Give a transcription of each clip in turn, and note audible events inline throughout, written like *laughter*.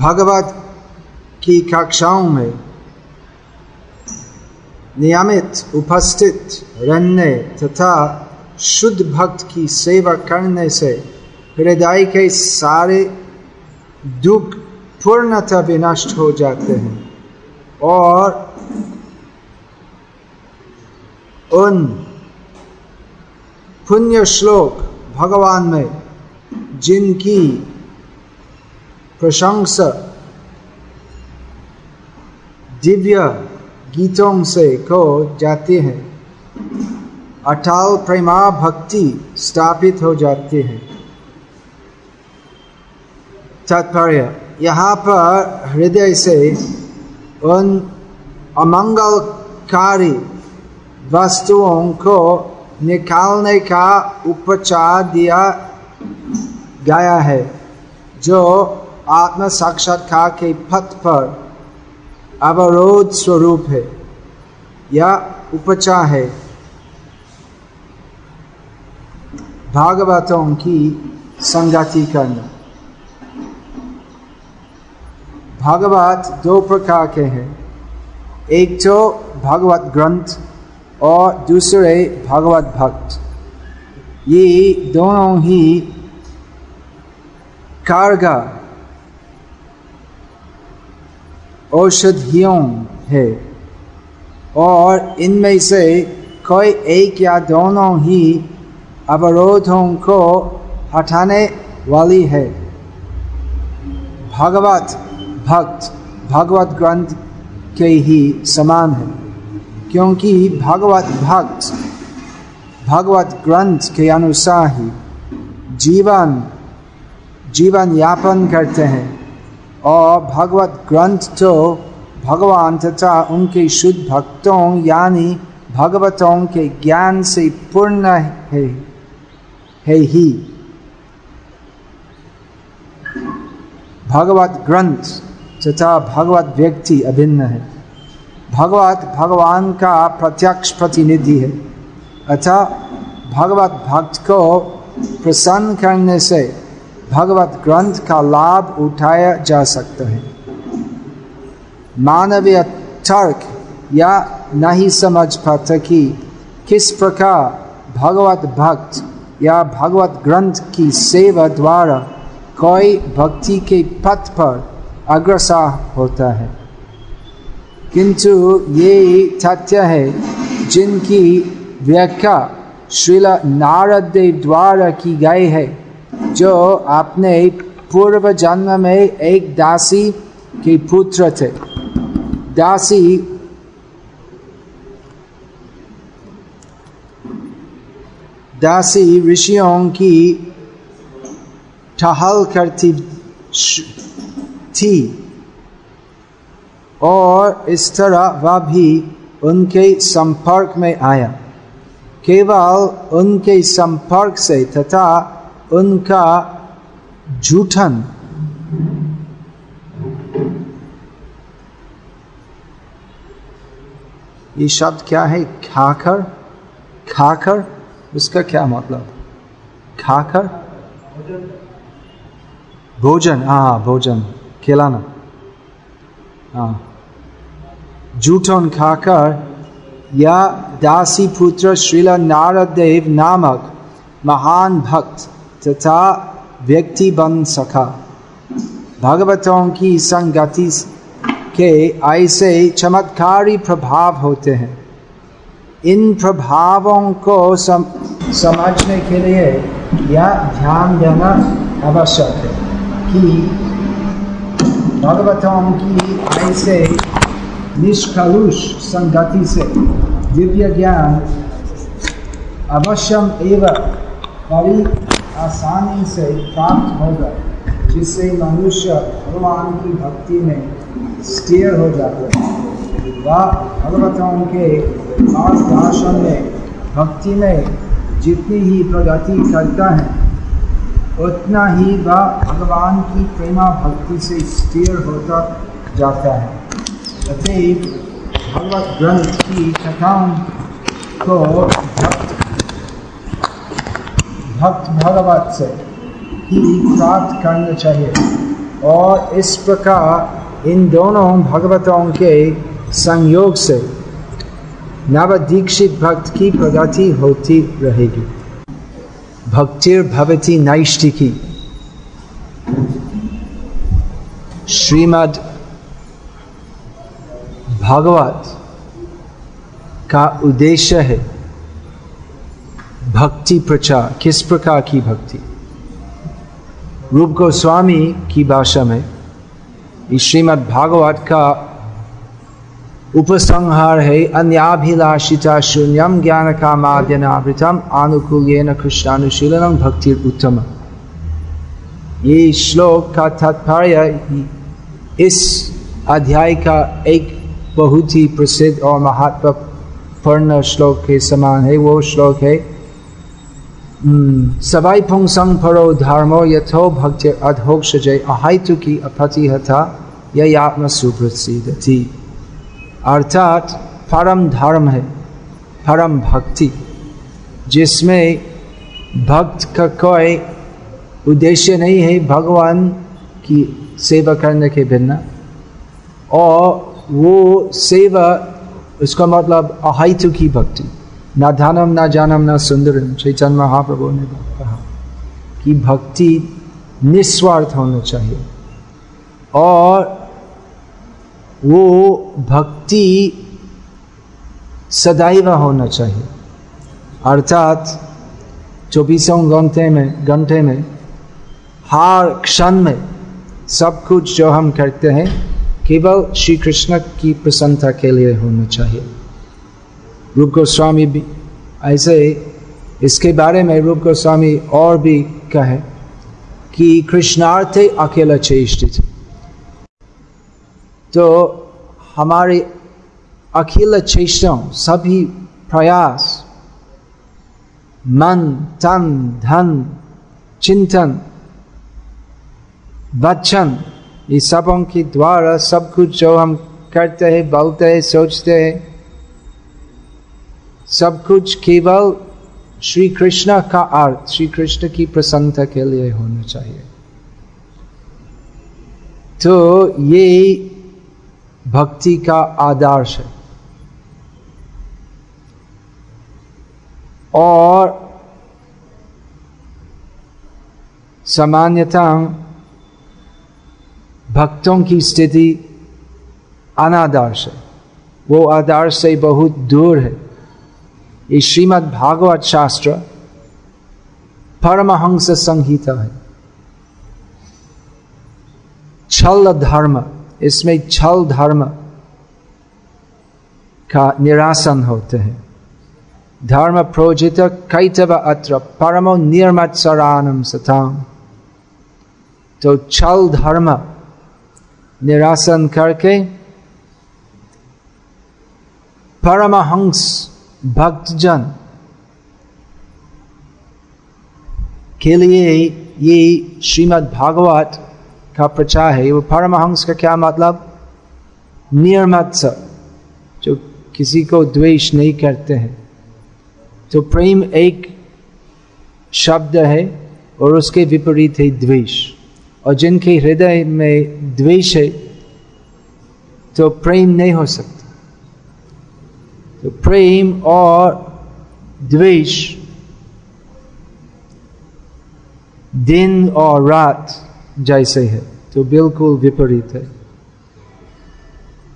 भगवत की कक्षाओं में नियमित उपस्थित रहने तथा शुद्ध भक्त की सेवा करने से हृदय के सारे दुख पूर्णतः विनष्ट हो जाते हैं और उन पुण्य श्लोक भगवान में जिनकी प्रशंसा। दिव्य गीतों से को जाते हैं। अटल प्रेमा भक्ति स्थापित हो जाती है। तात्पर्य, यहाँ पर हृदय से उन अमंगलकारी वस्तुओं को निकालने का उपचार दिया गया है, जो आत्म साक्षात्कार के पथ पर अवरोध स्वरूप है। या उपचार है। भागवतों की संगति करना भागवत दो प्रकार के हैं। एक तो भागवत ग्रंथ और दूसरे भागवत भक्त। ये दोनों ही कारगा औषधियों है। और इनमें से कोई एक या दोनों ही अवरोधों को हटाने वाली है। भगवत भक्त, भगवत ग्रंथ के ही समान है, क्योंकि भगवत भक्त, भगवत ग्रंथ के अनुसार ही जीवन जीवन यापन करते हैं। और भगवत ग्रंथ तो भगवान तथा उनके शुद्ध भक्तों, यानी भगवतों के ज्ञान से पूर्ण है है ही। भगवत ग्रंथ तथा भगवत व्यक्ति अभिन्न है। भगवत भगवान का प्रत्यक्ष प्रतिनिधि है। अतः भगवत भक्त को प्रसन्न करने से भगवत ग्रंथ का लाभ उठाया जा सकता है। मानवीय तर्क या नहीं समझ पाता कि किस प्रकार भगवत भक्त या भगवत ग्रंथ की सेवा द्वारा कोई भक्ति के पथ पर अग्रसर होता है। किंतु ये तथ्य है जिनकी व्याख्या श्रील नारद देव द्वारा की गई है। जो अपने पूर्व जन्म में एक दासी के पुत्र थे। दासी दासी ऋषियों की ठहल करती थी और इस तरह वह भी उनके संपर्क में आया। केवल उनके संपर्क से तथा उनका जूठन। ये शब्द क्या है? खाकर। खाकर उसका क्या मतलब? खाकर। भोजन। हाँ भोजन। खिलाना। हाँ। जूठन खाकर या दासी पुत्र श्रील नारद देव नामक महान भक्त तथा व्यक्ति बन सका भगवतों की संगति के ऐसे चमत्कारी प्रभाव होते हैं। इन प्रभावों को सम, समझने के लिए यह ध्यान देना आवश्यक है कि भगवतों की ऐसे निष्कलुष संगति से दिव्य ज्ञान अवश्यम एवं बड़ी आसानी से प्राप्त हो होगा जिससे मनुष्य भगवान की भक्ति में स्थिर हो जाते है। वह भगवतों के मार्गदर्शन में, भक्ति में जितनी ही प्रगति करता है, उतना ही वह भगवान की प्रेमा भक्ति से स्थिर होता जाता है। अतएव भगवत ग्रंथ की कथाओं को भक्त भक्त भगवत से ही प्राप्त करना चाहिए। और इस प्रकार इन दोनों भगवतों के संयोग से नव दीक्षित भक्त की प्रगति होती रहेगी। भक्तिर भवती नैष्टिकी श्रीमद भागवत का उद्देश्य है भक्ति प्रचार किस प्रकार की भक्ति? रूप गोस्वामी की भाषा में श्रीमद भागवत का उपसंहार है, अन्याभिलाषिता शून्यम ज्ञान का माद्यनावृतम आनुकूल्यन कृष्णानुशीलनम भक्ति उत्तम। ये श्लोक का तात्पर्य इस अध्याय का एक बहुत ही प्रसिद्ध और महत्वपूर्ण श्लोक के समान है, वो श्लोक है सवाई पुंसंग परो धर्मो यथो भक्ति अधोक्ष जय अहाइतु की अपति अपतिहता यह आत्म सुप्रसिद्धि अर्थात परम धर्म है परम भक्ति जिसमें भक्त का कोई उद्देश्य नहीं है भगवान की सेवा करने के बिना और वो सेवा उसका मतलब अहितु की भक्ति न धनम न जानम न सुंदरम। चैतन्य महाप्रभु ने कहा कि भक्ति निस्वार्थ होना चाहिए। और वो भक्ति सदैव होना चाहिए। अर्थात चौबीसों घंटे में घंटे में, हर क्षण में सब कुछ जो हम करते हैं, केवल श्री कृष्ण की प्रसन्नता के लिए होना चाहिए। रूप गोस्वामी भी, ऐसे इसके बारे में रूप गोस्वामी और भी कहे कि कृष्णार्थे अकेला चेष्टित। तो हमारे अखिल चेष्टाओं सभी प्रयास, मन, तन, धन, चिंतन, वचन, ये सबों के द्वारा सब कुछ जो हम करते हैं, बोलते हैं, सोचते हैं सब कुछ केवल श्री कृष्ण का अर्थ, श्री कृष्ण की प्रसन्नता के लिए होना चाहिए। तो ये भक्ति का आदर्श है। और सामान्यतः भक्तों की स्थिति अनादर्श है। वो आदर्श से बहुत दूर है। ये श्रीमद् भागवत शास्त्र परमहंस संहिता है। छल धर्म, इसमें छल धर्म का निरासन होते हैं। धर्म प्रोजित कैतव अत्र परमो निर्मत्सरानम सताम। तो छल धर्म निरासन करके परमहंस भक्तजन के लिए ये श्रीमद् भागवत का प्रचार है। वो परमहंस का क्या मतलब? निर्मत्स जो किसी को द्वेष नहीं करते हैं। तो प्रेम एक शब्द है और उसके विपरीत है द्वेष। और जिनके हृदय में द्वेष है तो प्रेम नहीं हो सकता। प्रेम और द्वेष दिन और रात जैसे है तो बिल्कुल विपरीत है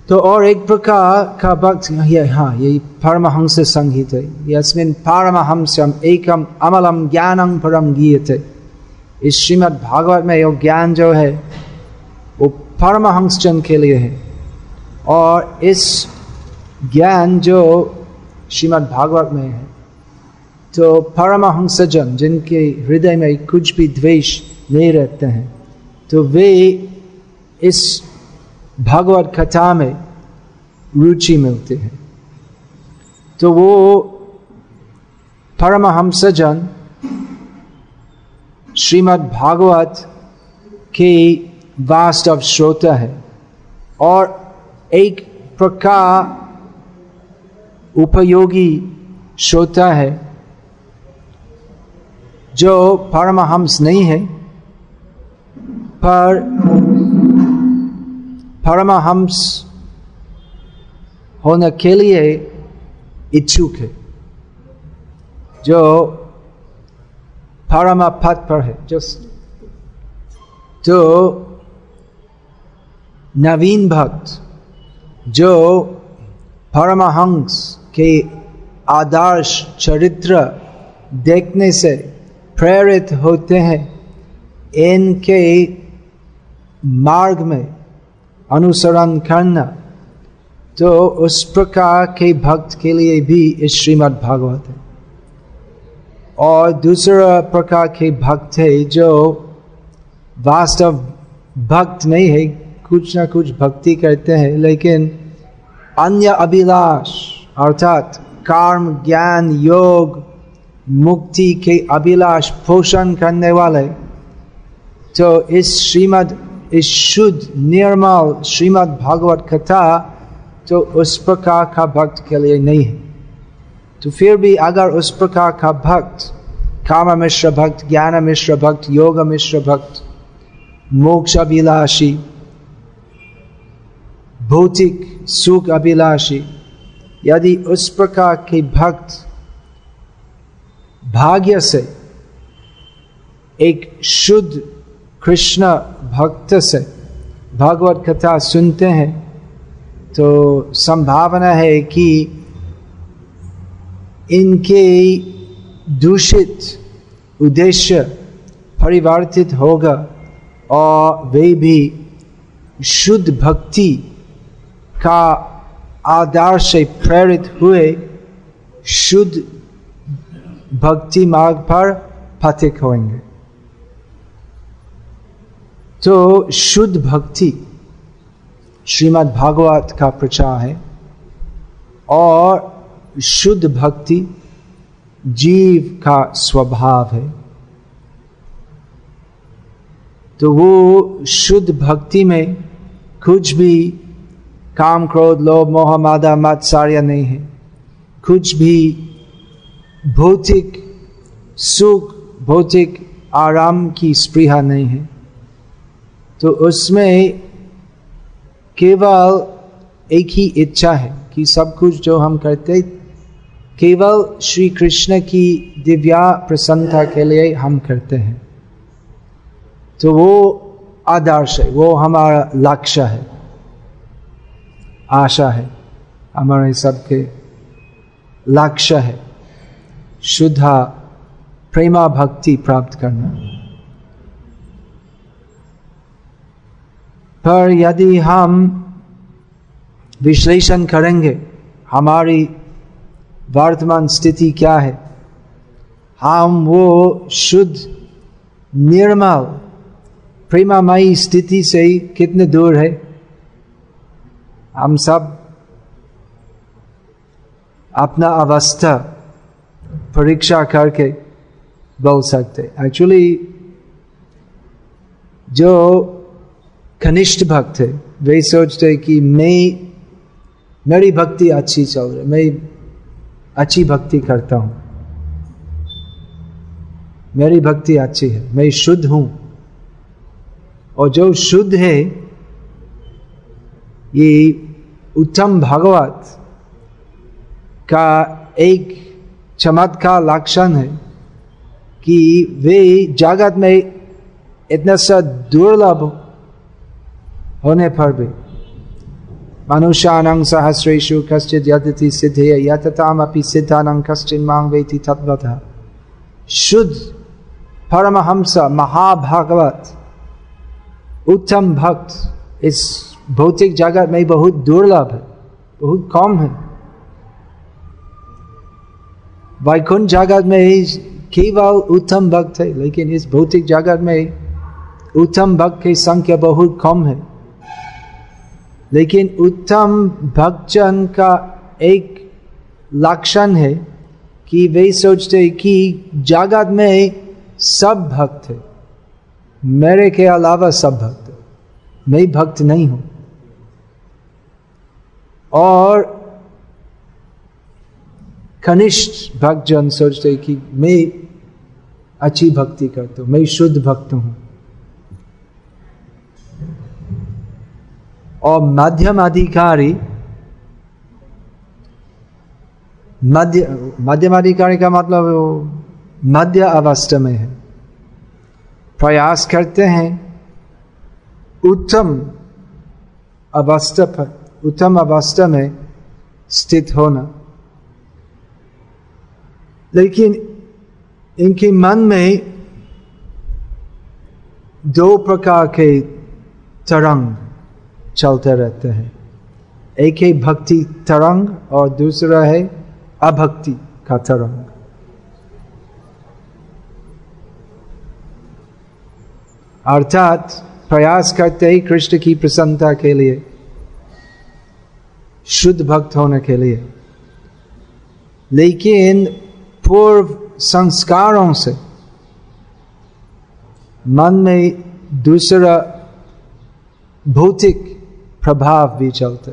तो और एक प्रकार का भक्त हाँ ये परमहंस संगीत है यस्मिन परमहंसम एकम अमलम ज्ञानम परम गीयते इस श्रीमद भागवत में यो ज्ञान जो है वो परमहंस जन के लिए है और इस ज्ञान जो श्रीमद् भागवत में है तो परमहंस जन जिनके हृदय में कुछ भी द्वेष नहीं रहते हैं तो वे इस भागवत कथा में रुचि मिलते हैं। तो वो परमहंस जन श्रीमद् भागवत के वास्तव श्रोता है और एक प्रकार उपयोगी श्रोता है, जो परमहंस नहीं है, पर परमहंस होने के लिए इच्छुक है, जो परम पद पर है, जो तो नवीन भक्त, जो परमहंस के आदर्श चरित्र देखने से प्रेरित होते हैं। इनके मार्ग में अनुसरण करना तो उस प्रकार के भक्त के लिए भी इस श्रीमद् भागवत है। और दूसरा प्रकार के भक्त है जो वास्तव भक्त नहीं है, कुछ ना कुछ भक्ति करते हैं, लेकिन अन्य अभिलाष अर्थात कर्म, ज्ञान, योग, मुक्ति के अभिलाष पोषण करने वाले। तो इस श्रीमद, इस शुद्ध, निर्मल श्रीमद् भागवत कथा तो उस प्रकार का भक्त के लिए नहीं है। तो फिर भी अगर उस प्रकार का भक्त काम मिश्र भक्त ज्ञान मिश्र भक्त योग मिश्र भक्त, मोक्ष अभिलाषी, भौतिक सुख अभिलाषी यदि उस प्रकार के भक्त भाग्य से एक शुद्ध कृष्ण भक्त से भागवत कथा सुनते हैं तो संभावना है कि इनके दूषित उद्देश्य परिवर्तित होगा और वे भी शुद्ध भक्ति का आधार से प्रेरित हुए शुद्ध भक्ति मार्ग पर पथिक होंगे तो शुद्ध भक्ति श्रीमद् भागवत का प्रचार है और शुद्ध भक्ति जीव का स्वभाव है तो वो शुद्ध भक्ति में कुछ भी काम, क्रोध, लोभ, मोह, मादा मात्सार्य नहीं है। कुछ भी भौतिक सुख, भौतिक आराम की स्पृहा नहीं है। तो उसमें केवल एक ही इच्छा है कि सब कुछ जो हम करते, केवल श्री कृष्ण की दिव्या प्रसन्नता के लिए हम करते हैं। तो वो आदर्श है, वो हमारा लक्ष्य है। आशा है हमारे सबके, लक्ष्य है। शुद्धा, प्रेमा भक्ति प्राप्त करना। पर यदि हम विश्लेषण करेंगे, हमारी वर्तमान स्थिति क्या है, हम वो शुद्ध, निर्मल, प्रेमामयी स्थिति से कितने दूर है? हम सब अपना अवस्था परीक्षा करके बोल सकते। एक्चुअली जो कनिष्ठ भक्त है, वे सोचते कि मैं, मेरी भक्ति अच्छी चल रही मैं अच्छी भक्ति करता हूँ। मेरी भक्ति अच्छी है, मैं शुद्ध हूँ। और जो शुद्ध है ये उत्तम भागवत का एक चमत्कार लक्षण है कि वे जगत में इतना सा दुर्लभ होने पर भी मनुष्यानं सहस्रेशु कश्चित यदति सिद्धे यततामपि सिद्धानं कश्चिन मांग वेति तत्वतः शुद्ध परमहंस महाभागवत, उत्तम भक्त इस भौतिक जगत में बहुत दुर्लभ है, बहुत कम है। वैकुंठ जगत में केवल उत्तम भक्त है, लेकिन इस भौतिक जगत में उत्तम भक्त की संख्या बहुत कम है। लेकिन उत्तम भक्तजन का एक लक्षण है कि वे सोचते कि जगत में सब भक्त है। मेरे के अलावा सब भक्त है। मैं भक्त नहीं हूँ। और कनिष्ठ भक्त भक्तजन सोचते कि मैं अच्छी भक्ति करता हूँ, मैं शुद्ध भक्त हूँ। और मध्यम अधिकारी, मध्य, मध्यम अधिकारी का मतलब मध्य अवस्था में है। प्रयास करते हैं, उत्तम अवस्था पर। उत्तम अवस्था में स्थित होना लेकिन इनके मन में दो प्रकार के तरंग चलते रहते हैं एक है भक्ति तरंग और दूसरा है अभक्ति का तरंग अर्थात प्रयास करते ही कृष्ण की प्रसन्नता के लिए शुद्ध भक्त होने के लिए। लेकिन पूर्व संस्कारों से मन में दूसरा भौतिक प्रभाव भी चलते।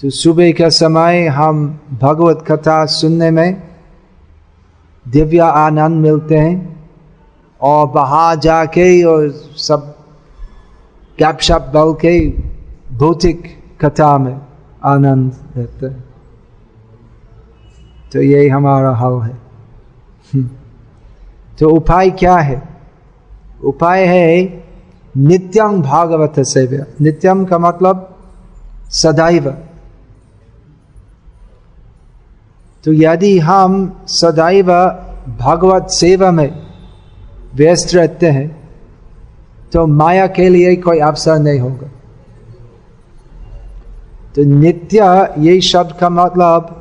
तो सुबह का समय हम भगवत कथा सुनने में दिव्य आनंद मिलते हैं और बाहर जाके और सब गैप बल के भौतिक कथा में आनंद रहते हैं तो यही हमारा हल है। तो उपाय क्या है उपाय है नित्यम भागवत सेव्य नित्यम का मतलब सदैव तो यदि हम सदैव भगवत सेवा में व्यस्त रहते हैं तो माया के लिए कोई अवसर नहीं होगा तो नित्य ये शब्द का मतलब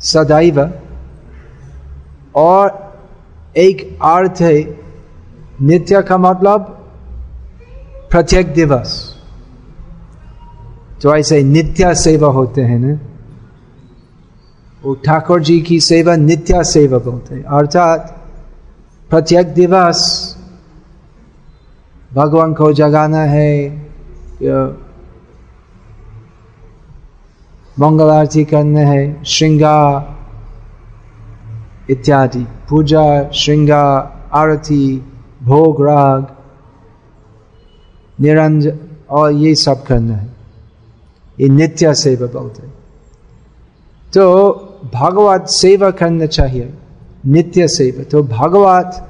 सदैव और एक अर्थ है नित्य का मतलब प्रत्येक दिवस। तो ऐसे नित्य सेवा होते हैं ना? वो ठाकुर जी की सेवा नित्य सेवा बोलते हैं। अर्थात प्रत्येक दिवस भगवान को जगाना है मंगल आरती करने है श्रृंगार इत्यादि। पूजा श्रृंगार आरती, भोग, राग निरंजन और ये सब करना है। ये नित्य सेवा बोलते तो भागवत सेवा करना चाहिए, नित्य सेवा। तो भागवत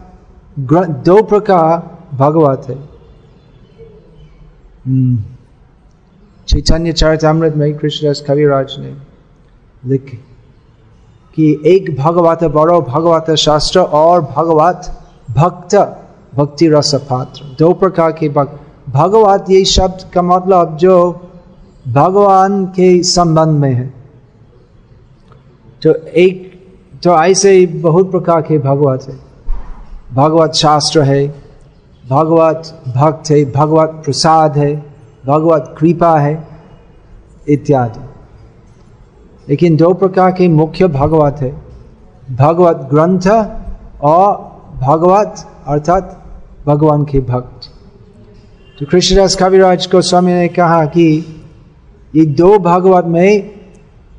दो प्रकार भागवत है। हम्म। चैतन्य चरितमृत में कृष्णदास कविराज ने लिखे कि एक भगवत, बड़ो भगवत शास्त्र और भगवत भक्त, भक्ति रस पात्र। दो प्रकार के भक्त। भगवत ये शब्द का मतलब जो भगवान के संबंध में है। तो एक तो ऐसे ही बहुत प्रकार के भगवत है। भगवत शास्त्र है, भगवत भक्त है, भगवत प्रसाद है। भगवत कृपा है, इत्यादि। लेकिन दो प्रकार के मुख्य भगवत है, भगवत ग्रंथ और भगवत, अर्थात भगवान के भक्त। तो कृष्णदास कविराज को स्वामी ने कहा कि ये दो भागवत में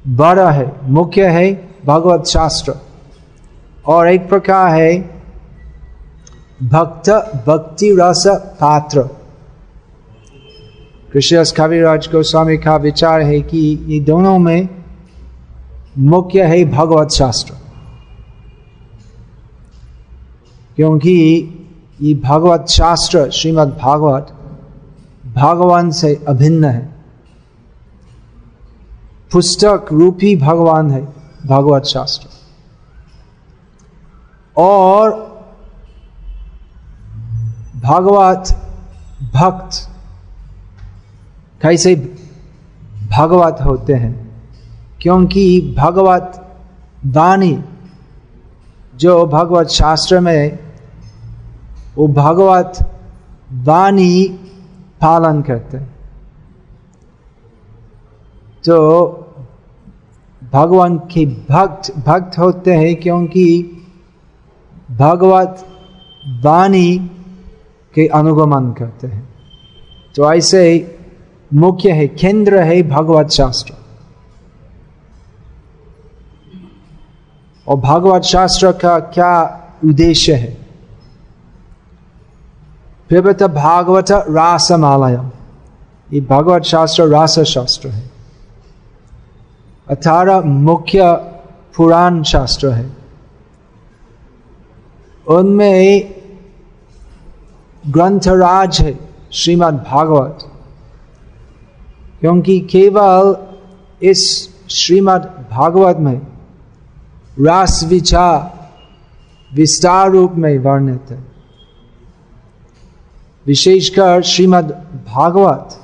बड़ा है, मुख्य है भगवत शास्त्र। और एक प्रकार है भक्त, भक्ति, रस, पात्र। कृष्णदास कविराज गोस्वामी का विचार है कि ये दोनों में मुख्य है भगवत शास्त्र क्योंकि ये भगवत शास्त्र श्रीमद् भागवत भगवान से अभिन्न है पुस्तक रूपी भगवान है भागवत शास्त्र और भागवत भक्त कैसे भगवत होते हैं? क्योंकि भगवत वाणी जो भगवत शास्त्र में, वो भगवत वाणी पालन करते हैं। तो भगवान के भक्त भक्त होते हैं क्योंकि भगवत वाणी के अनुगमन करते हैं। तो ऐसे मुख्य है, केंद्र है भगवत शास्त्र। और भगवत शास्त्र का क्या उद्देश्य है? पिबत भागवत रासमालयम ये भागवत शास्त्र रास शास्त्र है। अठारह मुख्य पुराण शास्त्र है। उनमें ग्रंथराज है श्रीमद् भागवत क्योंकि केवल इस श्रीमद् भागवत में रास विचार विस्तार रूप में वर्णित है। विशेषकर श्रीमद् भागवत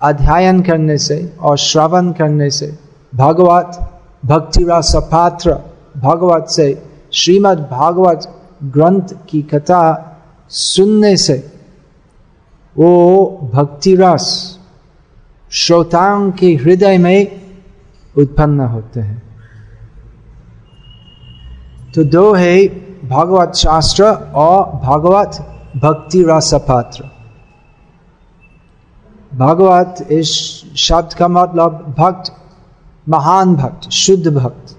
अध्ययन करने से और श्रवण करने से भगवत भक्ति रसपात्र भगवत से श्रीमद् भागवत ग्रंथ की कथा सुनने से वो भक्ति रस श्रोताओं के हृदय में उत्पन्न होते हैं। तो दो है भागवत शास्त्र और भागवत भक्ति रसपात्र भागवत इस शब्द का मतलब भक्त, महान भक्त, शुद्ध भक्त।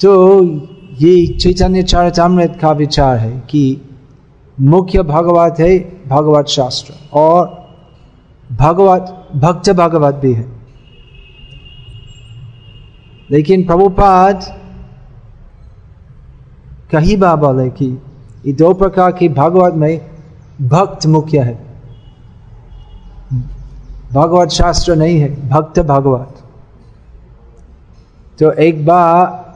तो ये चैतन्य चरितमृत का विचार है कि मुख्य भगवत है भगवत शास्त्र और भगवत, भक्त भगवत भी है। लेकिन प्रभुपाद कही बा बोले कि ये दो प्रकार की भागवत में भक्त मुख्य है। भगवत शास्त्र नहीं है, भक्त भगवत। तो एक बार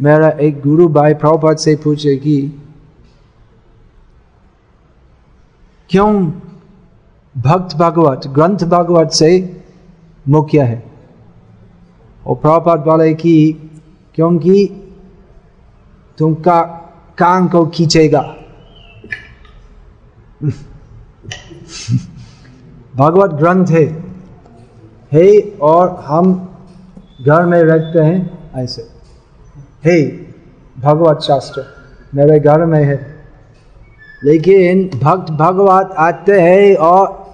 मेरा एक गुरु भाई प्रभुपाद से पूछे कि क्यों भक्त भगवत, ग्रंथ भगवत से मुख्य है? और प्रभुपाद बोले कि, क्योंकि तुमका कान को खींचेगा। *laughs* भगवत ग्रंथ है। है, और हम घर में रखते हैं ऐसे। हे, भगवत शास्त्र, मेरे घर में है। लेकिन भक्त भगवत आते हैं और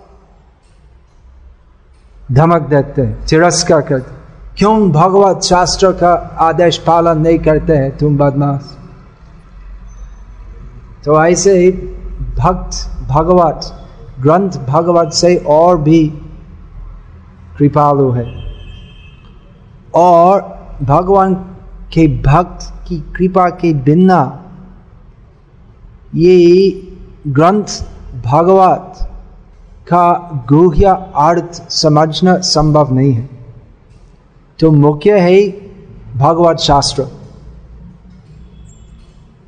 धमक देते हैं तिरस्कार करते क्यों भगवत शास्त्र का आदेश पालन नहीं करते हैं तुम बदमाश? तो ऐसे ही भक्त भगवत, ग्रंथ भगवत से और भी कृपालु है। और भगवान के भक्त की कृपा के बिना ये ग्रंथ भगवत का गुह्य अर्थ समझना संभव नहीं है। तो मुख्य है भगवत शास्त्र।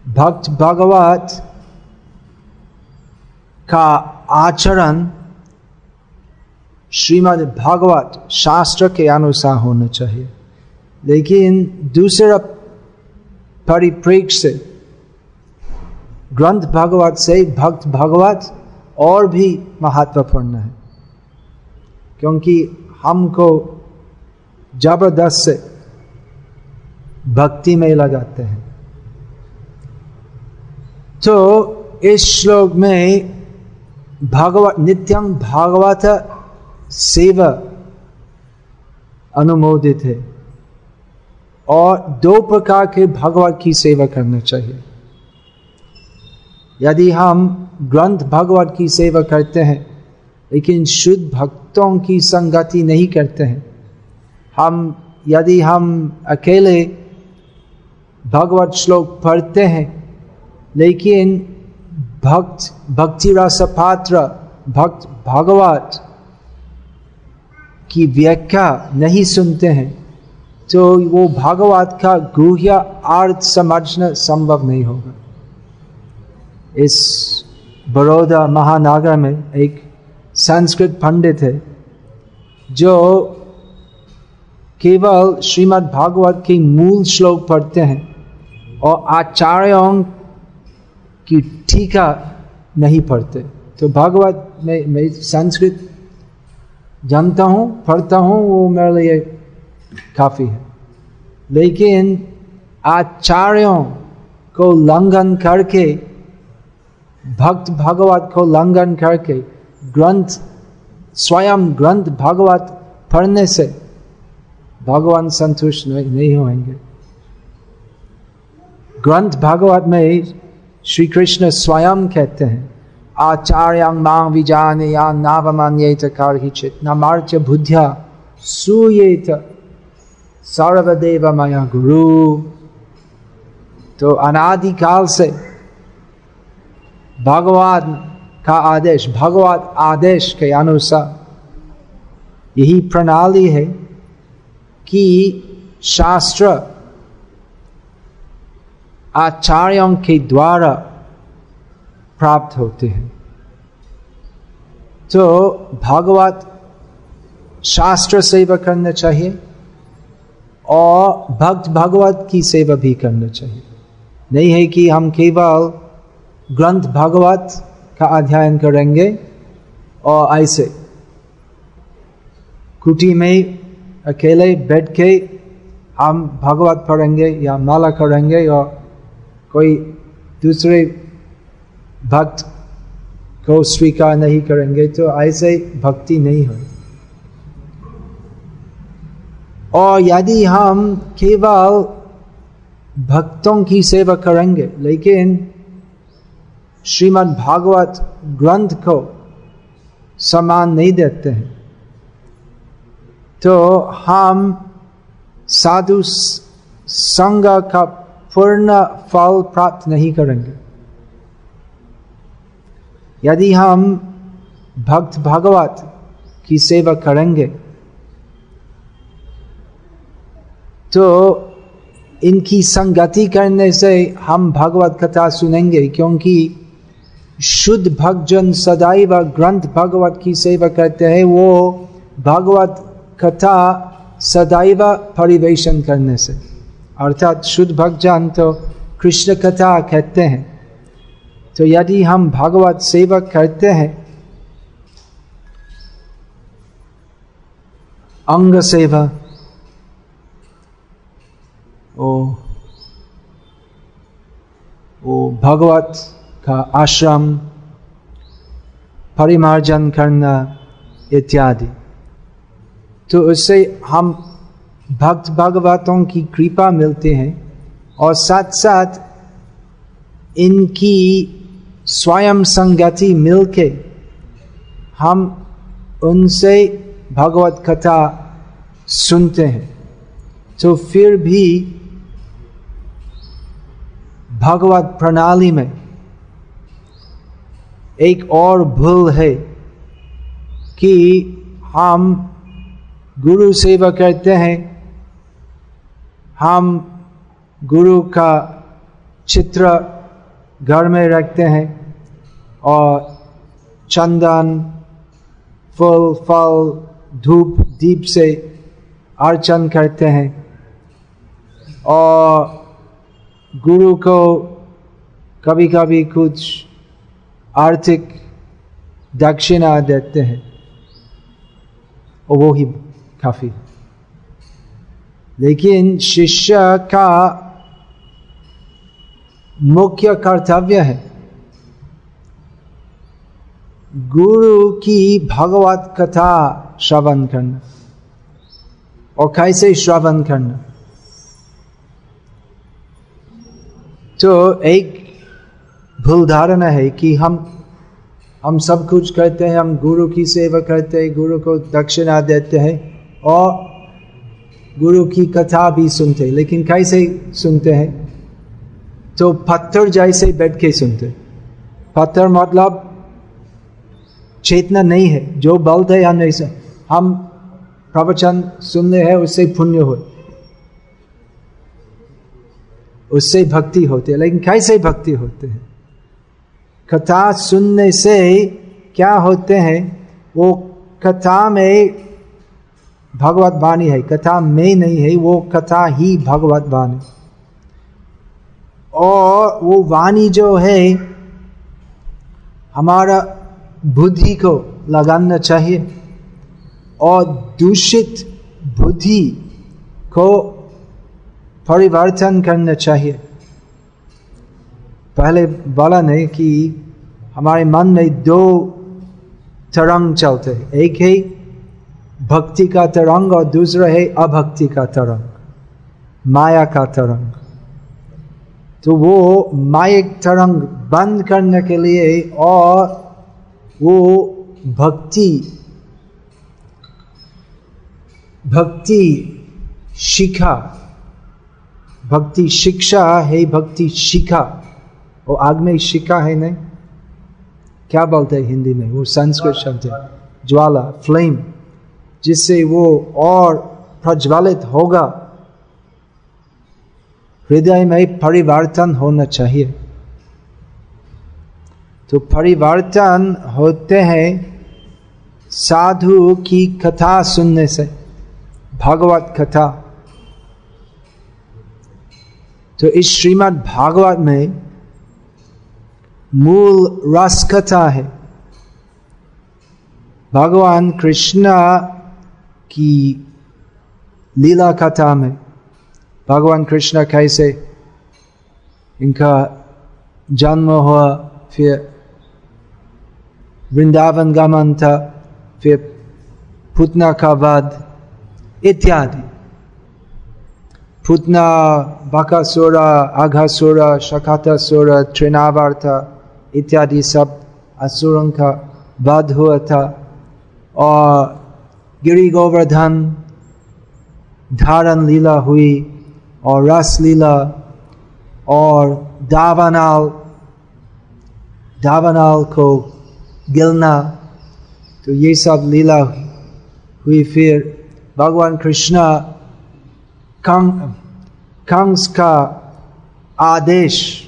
भक्त भगवत का आचरण श्रीमद् भागवत शास्त्र के अनुसार होना चाहिए। लेकिन दूसरा परिप्रेक्ष्य ग्रंथ भगवत से भक्त भगवत और भी महत्वपूर्ण है। क्योंकि हमको ज़बरदस्त से भक्ति में लगाते हैं। तो इस श्लोक में भगवत, नित्यम भागवत सेवा अनुमोदित है। और दो प्रकार के भगवत की सेवा करना चाहिए। यदि हम ग्रंथ भगवत की सेवा करते हैं, लेकिन शुद्ध भक्तों की संगति नहीं करते हैं, हम, यदि हम अकेले भगवत श्लोक पढ़ते हैं, लेकिन भक्त भक्ति रस पात्र, भक्त भगवत की व्याख्या नहीं सुनते हैं तो वो भागवत का गुह्य अर्थ समझना संभव नहीं होगा। इस बड़ौदा महानगर में एक संस्कृत पंडित है, जो केवल श्रीमद् भागवत के मूल श्लोक पढ़ते हैं और आचार्यों की टीका नहीं पढ़ते। तो भागवत में मैं संस्कृत जानता हूँ, पढ़ता हूँ, वो मेरे लिए काफ़ी है। लेकिन आचार्यों को उल्लंघन करके भक्त भागवत को लंघन करके ग्रंथ स्वयं ग्रंथ भागवत पढ़ने से भगवान संतुष्ट नहीं, होंगे ग्रंथ भागवत में श्री कृष्ण स्वयं कहते हैं आचार्य माँ विजान या नावमान्येत कार्हिचित नमार्च बुद्ध्या सूयेत सर्वदेव मया गुरु तो अनादिकाल से भगवान का आदेश भगवत आदेश के अनुसार यही प्रणाली है कि शास्त्र आचार्यों के द्वारा प्राप्त होते हैं। तो भगवत शास्त्र सेवा करना चाहिए और भक्त भगवत की सेवा भी करना चाहिए। नहीं है कि हम केवल ग्रंथ भागवत का अध्ययन करेंगे और ऐसे कुटी में अकेले बैठ के हम भागवत पढ़ेंगे या माला करेंगे और कोई दूसरे भक्त को स्वीकार नहीं करेंगे तो ऐसे भक्ति नहीं हो। और यदि हम केवल भक्तों की सेवा करेंगे, लेकिन श्रीमद् भागवत ग्रंथ को समान नहीं देते हैं। तो हम साधु संग का पूर्ण फल प्राप्त नहीं करेंगे। यदि हम भक्त भागवत की सेवा करेंगे तो इनकी संगति करने से हम भगवत कथा सुनेंगे, क्योंकि शुद्ध भक्तजन सदैव ग्रंथ भगवत की सेवा करते हैं, वो भगवत कथा सदैव परिवेशन करने से। अर्थात शुद्ध भक्तजन तो कृष्ण कथा कहते हैं। तो यदि हम भगवत सेवा करते हैं, अंग सेवा, ओ ओ भगवत का आश्रम परिमार्जन करना इत्यादि तो उससे हम भक्त भगवतों की कृपा मिलते हैं और साथ साथ इनकी स्वयं संगति मिलके हम उनसे भगवत कथा सुनते हैं तो फिर भी भगवत प्रणाली में एक और भूल है कि हम गुरु सेवा करते हैं। हम गुरु का चित्र घर में रखते हैं और चंदन, फल फल, धूप, दीप से अर्चन करते हैं। और गुरु को कभी कभी कुछ आर्थिक दक्षिणा देते हैं। और वो ही काफ़ी लेकिन शिष्य का मुख्य कर्तव्य है गुरु की भगवत कथा श्रवण करना और कैसे श्रवण करना। तो एक भूल धारणा है कि हम हम सब कुछ करते हैं, हम गुरु की सेवा करते हैं, गुरु को दक्षिणा देते हैं और गुरु की कथा भी सुनते हैं। लेकिन कैसे सुनते हैं? तो पत्थर जैसे बैठ के सुनते पत्थर मतलब चेतना नहीं है, जो बल है हम नहीं हम प्रवचन सुनने हैं, उससे पुण्य हो, उससे भक्ति होती है। लेकिन कैसे भक्ति होते हैं? कथा सुनने से क्या होते हैं? वो कथा में भगवत वाणी है, कथा में नहीं है, वो कथा ही भगवत वाणी। और वो वाणी जो है, हमारा बुद्धि को लगाना चाहिए और दूषित बुद्धि को परिवर्तन करना चाहिए। पहले बोला नहीं कि हमारे मन में दो तरंग चलते एक है भक्ति का तरंग और दूसरा है अभक्ति का तरंग, माया का तरंग। तो वो माइक तरंग बंद करने के लिए और वो भक्ति भक्ति शिखा, भक्ति शिक्षा है, भक्ति शिखा। वो आग में शिखा है नहीं? क्या बोलते हैं हिंदी में? वो संस्कृत शब्द है। ज्वाला फ्लेम जिससे वो और प्रज्वलित होगा। हृदय में परिवर्तन होना चाहिए। तो परिवर्तन होते हैं साधु की कथा सुनने से, भागवत कथा। तो इस श्रीमद् भागवत में मूल रस कथा है। भगवान कृष्ण की लीला कथा में भगवान कृष्णा कैसे इनका जन्म हुआ, फिर वृंदावन गमन था, फिर पुतना का वध इत्यादि। पुतना, बकासुर, आघासुर शकातासुर त्रिनावार्थ इत्यादि सब असुरों का वध हुआ था और गिरी गोवर्धन धारण लीला हुई, और रस लीला, और दावनाल दावनाल को गिलना तो ये सब लीला हुई फिर भगवान कृष्ण कंस का आदेश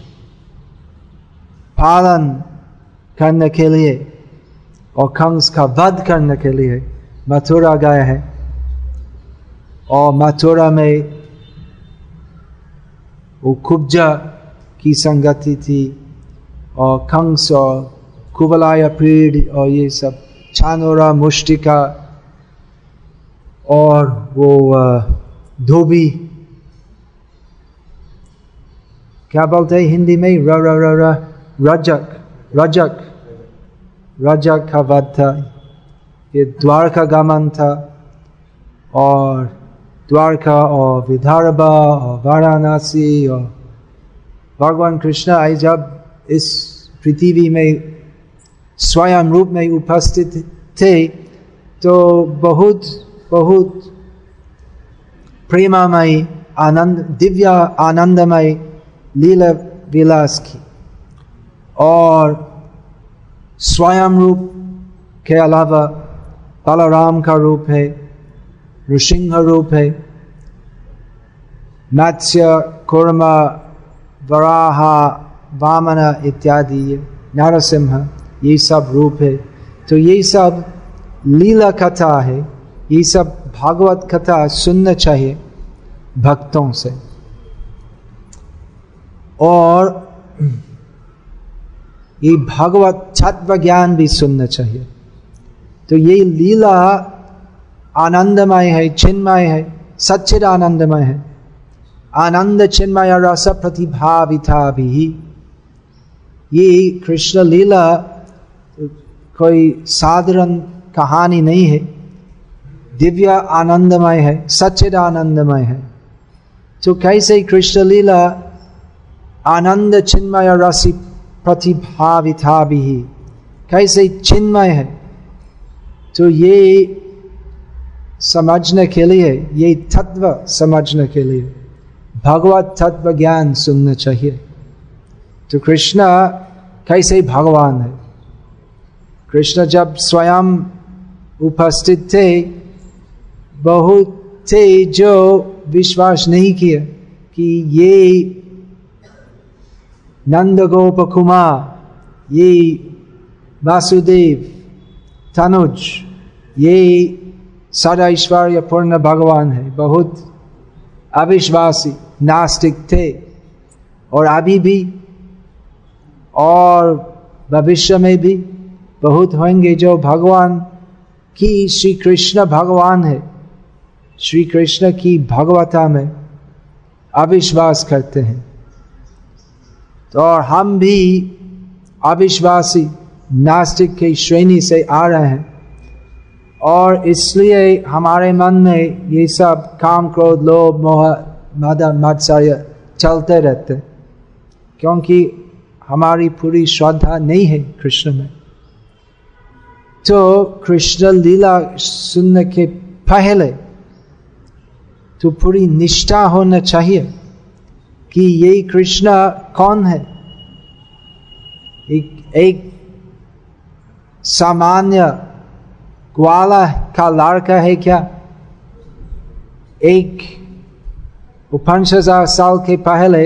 पालन करने के लिए और कंस का वध करने के लिए मथुरा गए हैं और मथुरा में वो कुब्जा की संगति थी और कंस और कुबलाया पीढ़ और ये सब छानोरा मुष्टिका और वो धोबी क्या बोलते हैं हिंदी में र र र र रजक रजक रजक का वध था ये द्वारका गमन था और द्वारका और विदर्भा और वाराणसी और भगवान कृष्ण आई जब इस पृथ्वी में स्वयं रूप में उपस्थित थे तो बहुत बहुत प्रेमामय आनंद दिव्य आनंदमय लीला विलास की और स्वयं रूप के अलावा बलराम का रूप है ऋषिंह रूप है मत्स्य कुर्म, वराह, वामन इत्यादि, नरसिंह, ये सब रूप है। तो ये सब लीला कथा है, ये सब भागवत कथा सुनना चाहिए भक्तों से। और ये भागवत छत्व ज्ञान भी सुनना चाहिए। तो ये लीला आनंदमय है, चिन्मय है सच्चिद आनंदमय है। आनंद, चिन्मय रस प्रतिभाविता भी। ये कृष्ण लीला कोई साधारण कहानी नहीं है। दिव्य आनंदमय है सच्चिद आनंदमय है। तो कैसे कृष्ण लीला आनंद, चिन्मय रसी प्रतिभाविता भी कैसे चिन्मय है? तो ये समझने के लिए, ये तत्व समझने के लिए, भगवत तत्व ज्ञान सुनना चाहिए। तो कृष्ण कैसे भगवान है? कृष्ण जब स्वयं उपस्थित थे, बहुत थे जो विश्वास नहीं किया कि ये नंद गोप कुमार ये वासुदेव तनुज ये सदा ऐश्वर्य पूर्ण भगवान है बहुत अविश्वासी नास्तिक थे और अभी भी और भविष्य में भी बहुत होंगे जो भगवान की श्री कृष्ण भगवान है श्री कृष्ण की भगवता में अविश्वास करते हैं तो और हम भी अविश्वासी, नास्तिक की श्रेणी से आ रहे हैं। और इसलिए हमारे मन में ये सब काम, क्रोध, लोभ, मोह, मद, मत्सर्य चलते रहते क्योंकि हमारी पूरी श्रद्धा नहीं है कृष्ण में। तो कृष्ण लीला सुनने के पहले तो पूरी निष्ठा होना चाहिए। कि ये कृष्णा कौन है? एक एक सामान्य ग्वाला का लड़का है क्या? एक पाँच हज़ार साल के पहले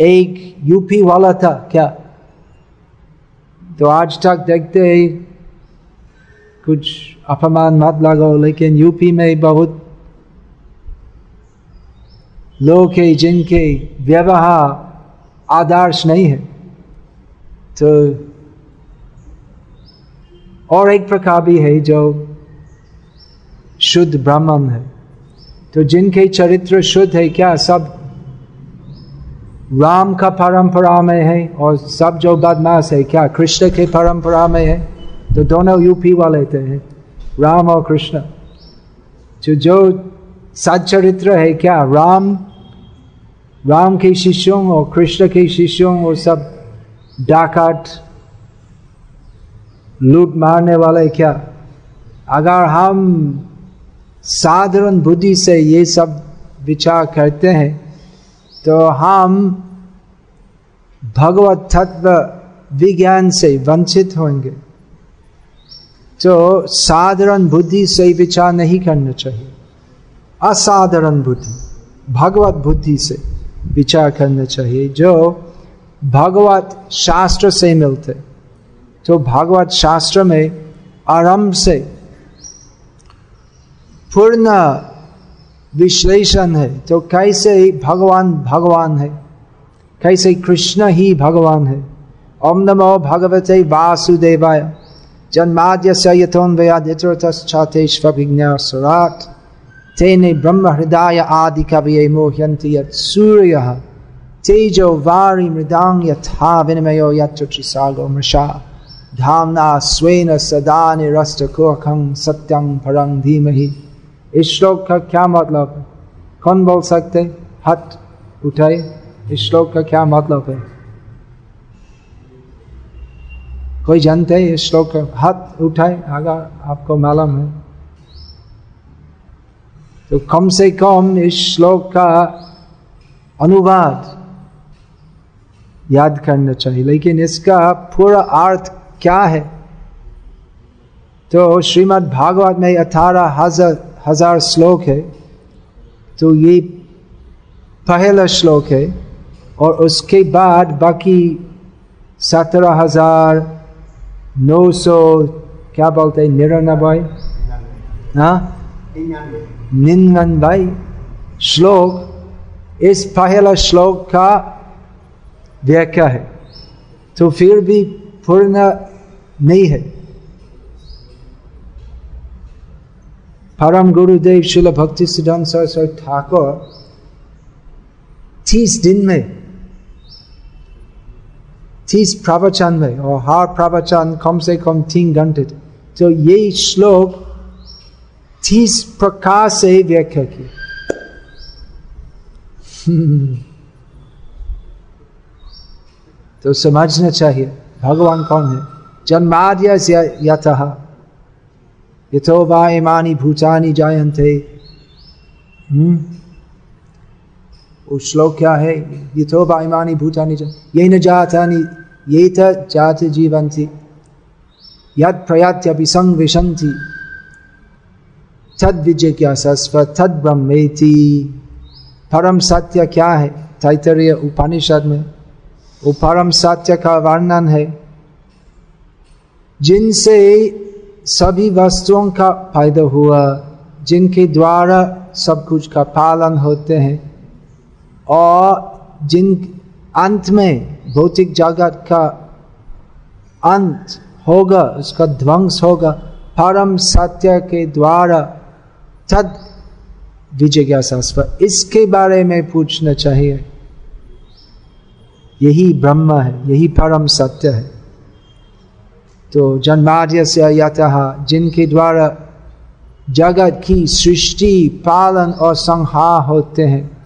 एक यूपी वाला था क्या? तो आज तक देखते हैं, कुछ अपमान मत लगाओ, लेकिन यूपी में बहुत लोग है जिनके व्यवहार आदर्श नहीं है। तो और एक प्रकार भी है जो शुद्ध ब्राह्मण है। तो जिनके चरित्र शुद्ध है, क्या सब राम का परंपरा में है और सब जो बदमाश है, क्या कृष्ण के परंपरा में है? तो दोनों यूपी वाले थे हैं, राम और कृष्ण। जो जो सच्चरित्र है क्या? राम राम के शिष्यों और कृष्ण के शिष्यों वो सब डाकाट लूट मारने वाले क्या? अगर हम साधारण बुद्धि से ये सब विचार करते हैं तो हम भगवत तत्व विज्ञान से वंचित होंगे। तो साधारण बुद्धि से विचार नहीं करना चाहिए। असाधारण बुद्धि, भगवत बुद्धि से विचार करना चाहिए। जो भगवत शास्त्र से मिलते तो भागवत शास्त्र में आरंभ से पूर्ण विश्लेषण है तो कैसे भगवान भगवान है, कैसे कृष्ण ही भगवान है। ओम नमो भगवते वासुदेवाय। जन्माद्य यथोन्वयादित्रतश्चातेष्विज्ञासराट तेने ब्रह्म हृदय आदि कवये यत् सूर्य तेजो वारी मृदांग यथा विनिमयो यत्र त्रिसागो मृषा धामना स्वेन सदा निरस्तकोखं सत्यं परं धीमहि इस श्लोक का क्या मतलब है कौन बोल सकते हट उठाए इस श्लोक का क्या मतलब है कोई जानते हैं इस श्लोक का हाथ उठाए अगर आपको मालूम है तो कम से कम इस श्लोक का अनुवाद याद करना चाहिए। लेकिन इसका पूरा अर्थ क्या है? तो श्रीमद् भागवत में अठारह हज़ार हज़ार श्लोक है। तो ये पहला श्लोक है और उसके बाद बाकी सत्रह हज़ार नौ सौ, क्या बोलते हैं, निन्यानबे? हाँ? निन्यानबे श्लोक इस पहला श्लोक का व्याख्या है तो फिर भी पूर्ण नहीं है परम गुरुदेव शिल भक्ति सिद्धांत सरस्वती ठाकुर तीस दिन में तीस प्रवचन में और हर प्रवचन कम से कम तीन घंटे तो यही श्लोक तीस प्रकार से ही व्याख्या की। *laughs* तो समझना चाहिए, भगवान कौन है? जन्माद्य यथ यथो वा इमानी भूतानी जायन्ते। वो श्लोक क्या है? यथो वा इमानी भूतानी ये न जातानी ये जात जीवंती यद प्रयात्य विसंविशंति तद विजिज्ञासस्व तद ब्रह्मेति। परम सत्य क्या है? तैतरीय उपनिषद में। वो परम सत्य का वर्णन है। जिनसे सभी वस्तुओं का फ़ायदा हुआ, जिनके द्वारा सब कुछ का पालन होते हैं, और जिन अंत में भौतिक जगत का अंत होगा, उसका ध्वंस होगा, परम सत्य के द्वारा तद विजिज्ञासास्व इसके बारे में पूछना चाहिए। यही ब्रह्म है, यही परम सत्य है। तो जन्माद्य से यतः, जिनके द्वारा जगत की सृष्टि, पालन और संहार होते हैं।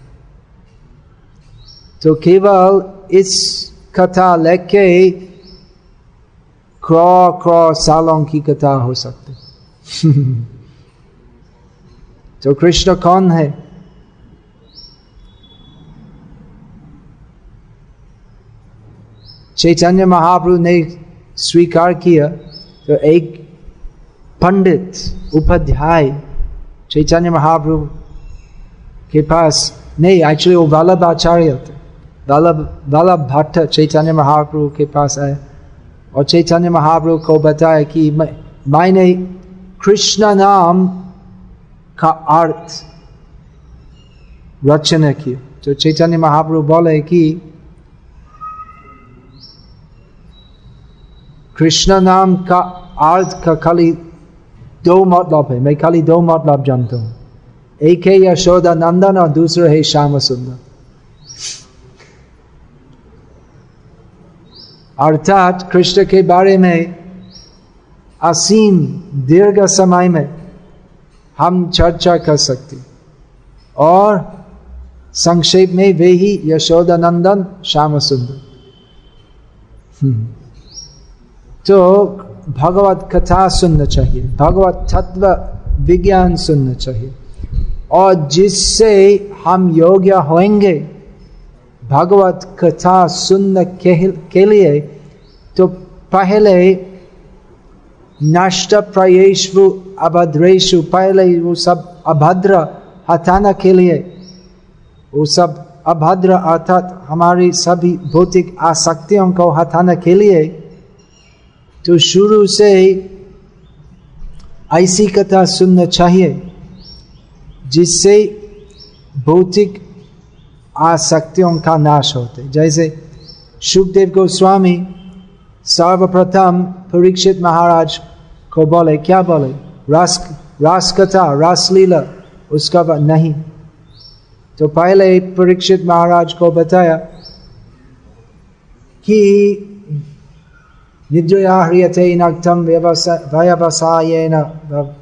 तो केवल इस कथा लेके क्रॉ क्रॉ सालों की कथा हो सकती। *laughs* तो कृष्ण कौन है? चैतन्य महाप्रभु ने स्वीकार किया तो एक पंडित उपाध्याय चैतन्य महाप्रभु के पास, नहीं एक्चुअली वो वल्लभ आचार्य थे। वल्लभ वल्लभ भट्ट चैतन्य महाप्रभु के पास आए। और चैतन्य महाप्रभु को बताया कि मैंने कृष्ण नाम का अर्थ रचना की। तो चैतन्य महाप्रभु बोले कि, कृष्ण नाम का अर्थ का खाली दो मतलब है। मैं खाली दो मतलब जानता हूँ। एक है यशोदा नंदन और दूसरा है श्याम सुंदर अर्थात कृष्ण के बारे में असीम दीर्घ समय में हम चर्चा कर सकते। और संक्षेप में वे ही यशोदानंदन श्याम सुंदर हम्म। तो भगवत कथा सुनना चाहिए भगवत तत्व विज्ञान सुनना चाहिए। और जिससे हम योग्य होंगे भगवत कथा सुनने के, के लिए तो पहले नष्ट प्रयेशु अभद्रेशु पहले वो सब अभद्र हटाना के लिए। वो सब अभद्र अर्थात हमारी सभी भौतिक आसक्तियों को हटाने के लिए। तो शुरू से ही ऐसी कथा सुनना चाहिए, जिससे भौतिक आसक्तियों का नाश होते जैसे सुखदेव गोस्वामी सर्वप्रथम परीक्षित महाराज को बोले क्या बोले रास रास कथा रासलीला उसका नहीं तो पहले परीक्षित महाराज को बताया कि निद्रया नक्तम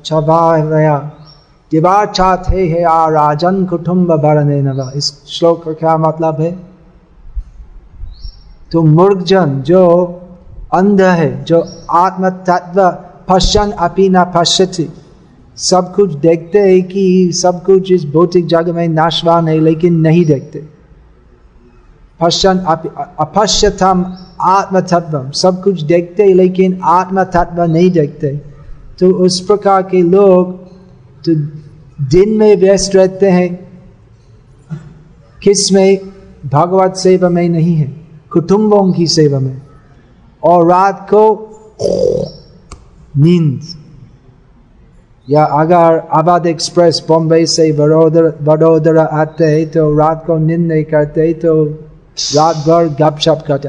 छवाया आ राजन कुटुम्ब भरने नवा इस श्लोक का क्या मतलब है तो मूर्खजन जो अंध है जो आत्म तत्व पश्चन अपी न पश्यति। सब कुछ देखते है कि सब कुछ इस भौतिक जग में नाशवान है, लेकिन नहीं देखते। पश्चन अपश्यतम आत्म तत्व सब कुछ देखते लेकिन आत्म तत्व नहीं देखते। तो उस प्रकार के लोग तो दिन में व्यस्त रहते हैं। किसमें? भगवत सेवा में नहीं है। कुटुंबों की सेवा में। और रात को नींद या अगर आबाद एक्सप्रेस बॉम्बे से वडोदरा वडोदरा आते हैं तो रात को नींद नहीं करते तो रात भर गपशप करते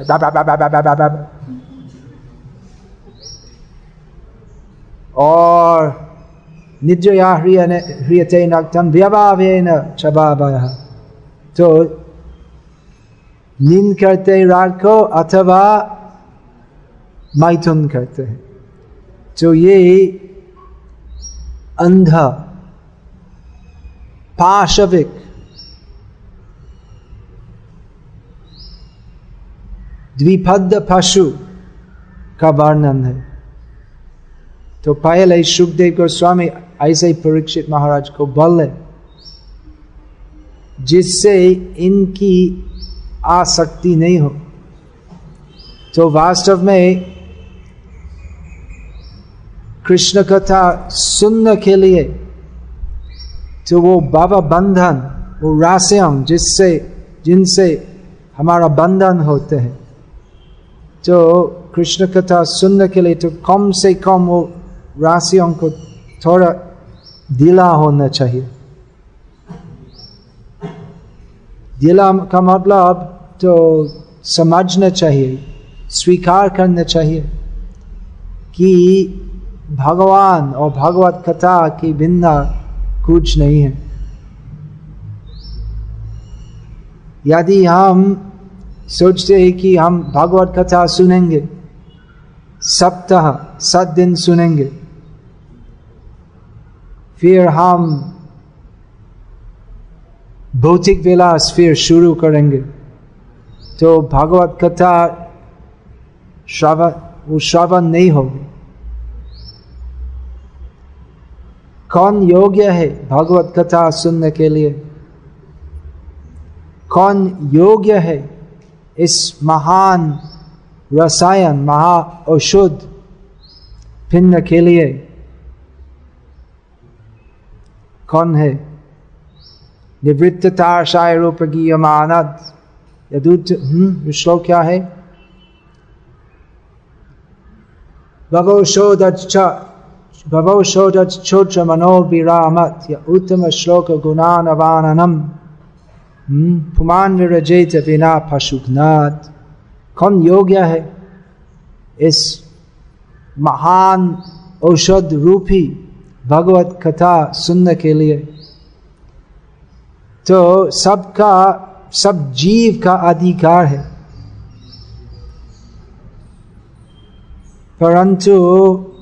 और व्यभावेन छबाभय तो नींद करते रात को अथवा मैथुन करते हैं तो ये अंधा, पाशविक, द्विपद पशु का वर्णन है। तो पहले सुखदेव गोस्वामी ऐसे ही परीक्षित महाराज को बोले, जिससे इनकी आसक्ति नहीं हो। तो वास्तव में कृष्ण कथा सुनने के लिए तो वो बाबा बंधन वो रास्यम जिससे जिनसे हमारा बंधन होते हैं तो कृष्ण कथा सुनने के लिए तो कम से कम वो राशियों को थोड़ा दिला होना चाहिए दिला का मतलब तो समझना चाहिए स्वीकार करना चाहिए कि भगवान और भगवत कथा की भिन्ना कुछ नहीं है। यदि हम सोचते हैं कि हम भगवत कथा सुनेंगे, सप्ताह, सात दिन सुनेंगे, फिर हम भौतिक विलास फिर शुरू करेंगे तो भागवत कथा श्रवण, वो श्रवण नहीं होगी। कौन योग्य है भागवत कथा सुनने के लिए? कौन योग्य है इस महान रसायन, महा औषध पिंड के लिए? कौन है? निवृत्तता शाय रूप गीयमानद यदुत हम्म श्लोक क्या है? भवोशोदच्छ भवोशोदच्छोत्र मनोविरामत या उत्तम श्लोक गुणानवाननम पुमान विरजेत बिना पशुघ्नाथ कौन योग्य है इस महान औषध रूपी भगवत कथा सुनने के लिए तो सबका सब जीव का अधिकार है परंतु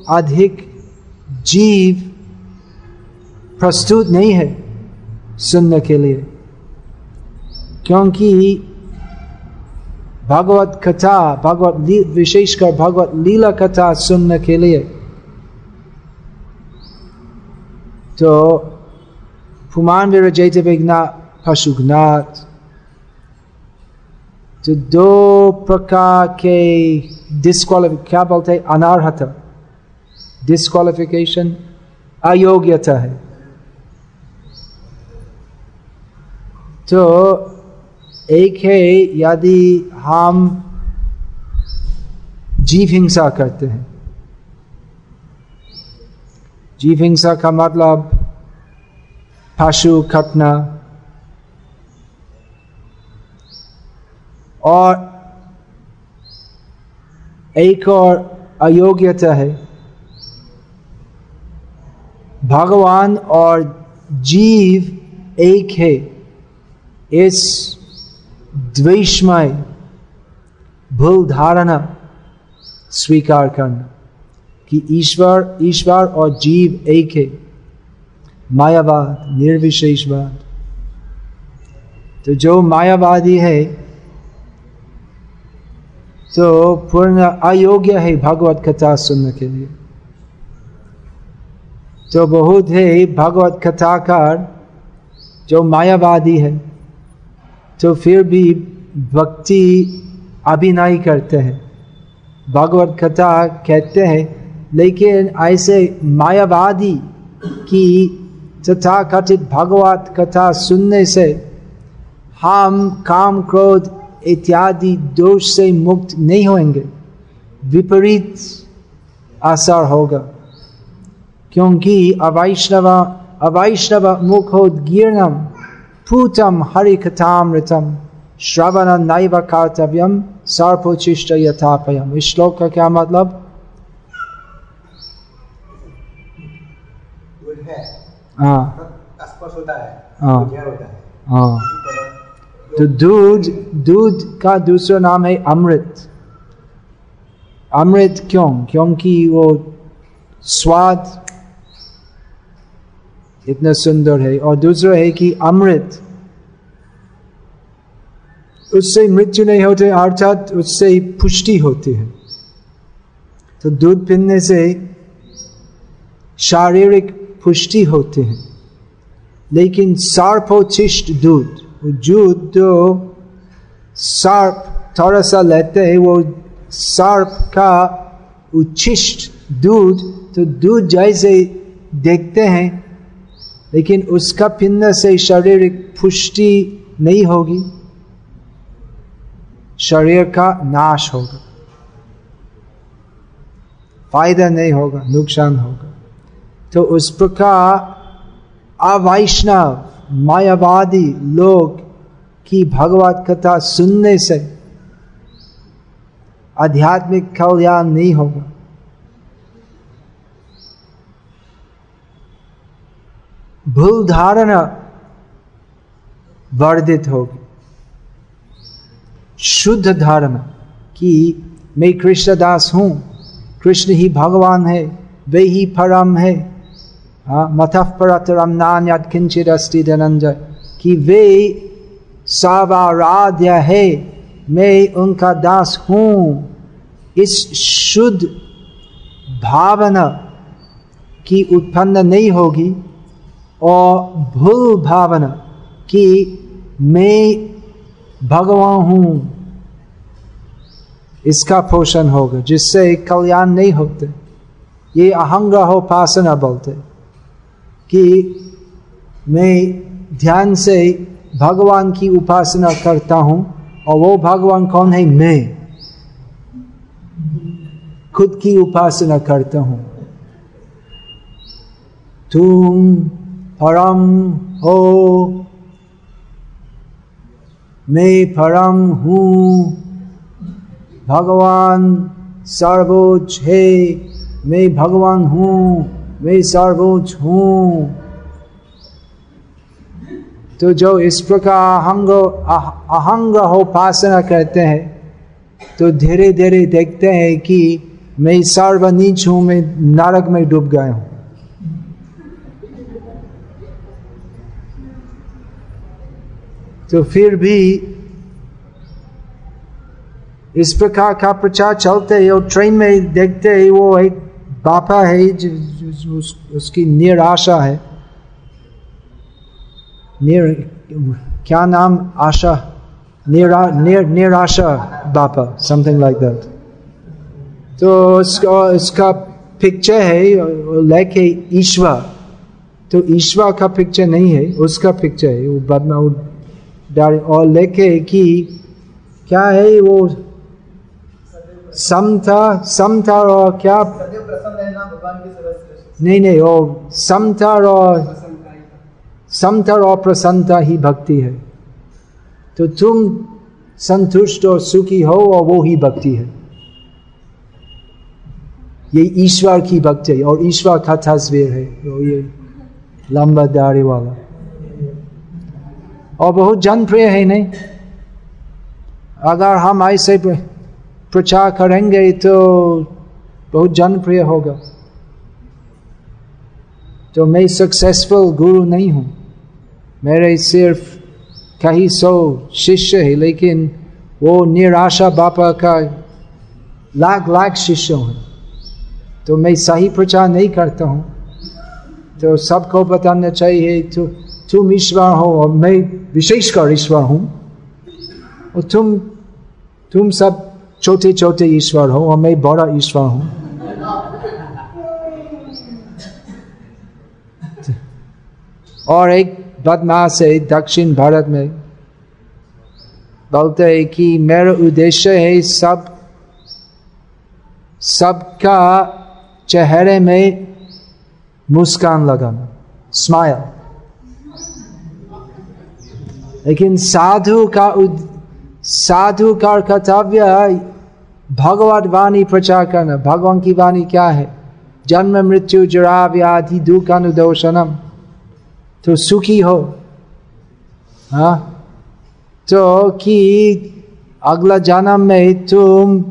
अधिक जीव प्रस्तुत नहीं है सुनने के लिए, क्योंकि भगवत कथा, भगवत विशेषकर भगवत लीला कथा सुनने के लिए तो पुमान विरजैत विघ्ना पशुघ्नाथ तो दो प्रकार के डिस्कालिफिक क्या बोलते अनार्हता। डिस्कालिफिकेशन अयोग्यता है। तो एक है यदि हम जीव हिंसा करते हैं। जीव हिंसा का मतलब पशु, खटना और एक और अयोग्यता है। भगवान और जीव एक है। इस द्वेषमय भूल धारणा स्वीकार करना कि ईश्वर ईश्वर और जीव एक है। मायावाद, निर्विशेषवाद। तो जो मायावादी है तो पूर्ण अयोग्य है भगवत कथा सुनने के लिए। तो बहुत है, भगवत कथाकार, जो मायावादी है तो फिर भी भक्ति अभिनय करते हैं। भगवत कथा कहते हैं, लेकिन ऐसे मायावादी की तथा कथित भगवत कथा सुनने से हम, काम क्रोध इत्यादि दोष से मुक्त नहीं होंगे। विपरीत असर होगा। क्योंकि अवैष्णव अवैष्णव मुखोदीर्णम पूतम हरिकथामृतम श्रवण नैव कर्तव्यम सर्पोचिष्ट यथापयम इस श्लोक का क्या मतलब? हाँ। हाँ। हाँ। तो दूध दूध का दूसरा नाम है अमृत। अमृत क्यों? क्योंकि वो स्वाद इतना सुंदर है। और दूसरा है कि अमृत, उससे मृत्यु नहीं होते, अर्थात उससे पुष्टि होती है। तो दूध पीने से शारीरिक पुष्टि होती है। लेकिन सर्पोचिष्ट दूध दूध जो सर्प थोड़ा सा लेते हैं, वो सर्प का उच्छिष्ट दूध तो दूध जैसे देखते हैं लेकिन उसका पिन्न से शारीरिक पुष्टि नहीं होगी। शरीर का नाश होगा। फ़ायदा नहीं होगा, नुकसान होगा। तो उस प्रकार अवैष्णव, मायावादी लोग की भगवत कथा सुनने से आध्यात्मिक कल्याण नहीं होगा। भूल धारणा वर्धित होगी। शुद्ध धारणा कि मैं कृष्णदास हूँ, कृष्ण ही भगवान है, वे ही परम है। मथः परतरम नान्यत किंचित अस्ति धनंजय कि वे सर्वाराध्य है, मैं उनका दास हूँ। इस शुद्ध भावना की उत्पन्न नहीं होगी और भूल भावना कि मैं भगवान हूँ। इसका पोषण होगा, जिससे कल्याण नहीं होते। ये अहंग्रहोपासना बोलते। कि मैं ध्यान से भगवान की उपासना करता हूँ, और वो भगवान कौन है? मैं। खुद की उपासना करता हूँ। तुम परम हो। मैं परम हूँ। भगवान सर्वोच्च है। मैं भगवान हूँ। मैं सर्वोच्च हूँ। तो जो इस प्रकार अहंग अहंग उपासना करते हैं तो धीरे धीरे देखते हैं कि मैं सर्वनीच हूँ, मैं नरक में डूब गया हूँ। तो फिर भी इस प्रकार का प्रचार चलते है और ट्रेन में देखते है वो एक बापा है जो उस, उसकी निराशा है। निर क्या नाम? आशा। निरा निर निराशा बापा समथिंग लाइक दैट तो उसका उसका पिक्चर है लेके ईश्वर। तो ईश्वर का पिक्चर नहीं है उसका पिक्चर है वो बदमा डाल, और लेके कि, क्या है वो? समता समता और क्या? नहीं नहीं वो समता और समता और प्रसन्नता ही भक्ति है। तो तुम संतुष्ट और सुखी हो और वो ही भक्ति है। ये ईश्वर की भक्ति है, और ईश्वर का तस्वीर है ये लंबा दाढ़ी वाला। और बहुत जनप्रिय है, नहीं? अगर हम ऐसे प्रचार करेंगे तो बहुत जनप्रिय होगा। तो मैं सक्सेसफुल गुरु नहीं हूँ। मेरे सिर्फ़ कई सौ शिष्य है, लेकिन वो निराशा बापा का लाख लाख शिष्य हैं। तो मैं सही प्रचार नहीं करता हूँ। तो सबको बताना चाहिए तो तुम ईश्वर हो और मैं विशेषकर ईश्वर हूँ। और तुम तुम सब छोटे छोटे ईश्वर हो और मैं बड़ा ईश्वर हूँ। और एक बदमाश है दक्षिण भारत में। बोलते है कि मेरा उद्देश्य है सब, सबका चेहरे में मुस्कान लगाना स्माइल लेकिन साधु का साधु का कर्तव्य भगवत वाणी प्रचार करना। भगवान की वाणी क्या है? जन्म, मृत्यु जरा व्याधि, दुख अनुदोषणम तो सुखी हो। हाँ? तो कि अगला जन्म में तुम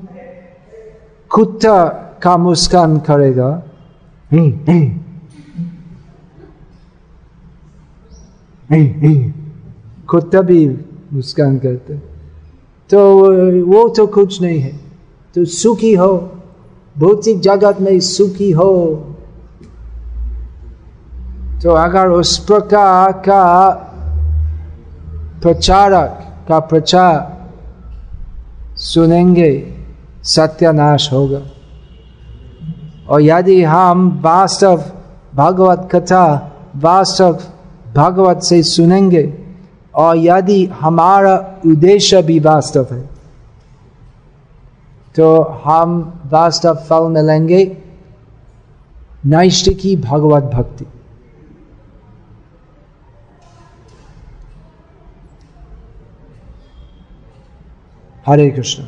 कुत्ता का मुस्कान करेगा। कुत्ता भी मुस्कान करते। तो वो तो कुछ नहीं है। तो सुखी हो, भौतिक जगत में सुखी हो। तो अगर उस प्रकार का प्रचारक का प्रचार सुनेंगे, सत्यानाश होगा। और यदि हम वास्तव भगवत कथा, वास्तव भगवत से सुनेंगे और यदि हमारा उद्देश्य भी वास्तव है तो हम वास्तव फल मिलेंगे नैष्टिकी भगवत भक्ति। हरे कृष्ण।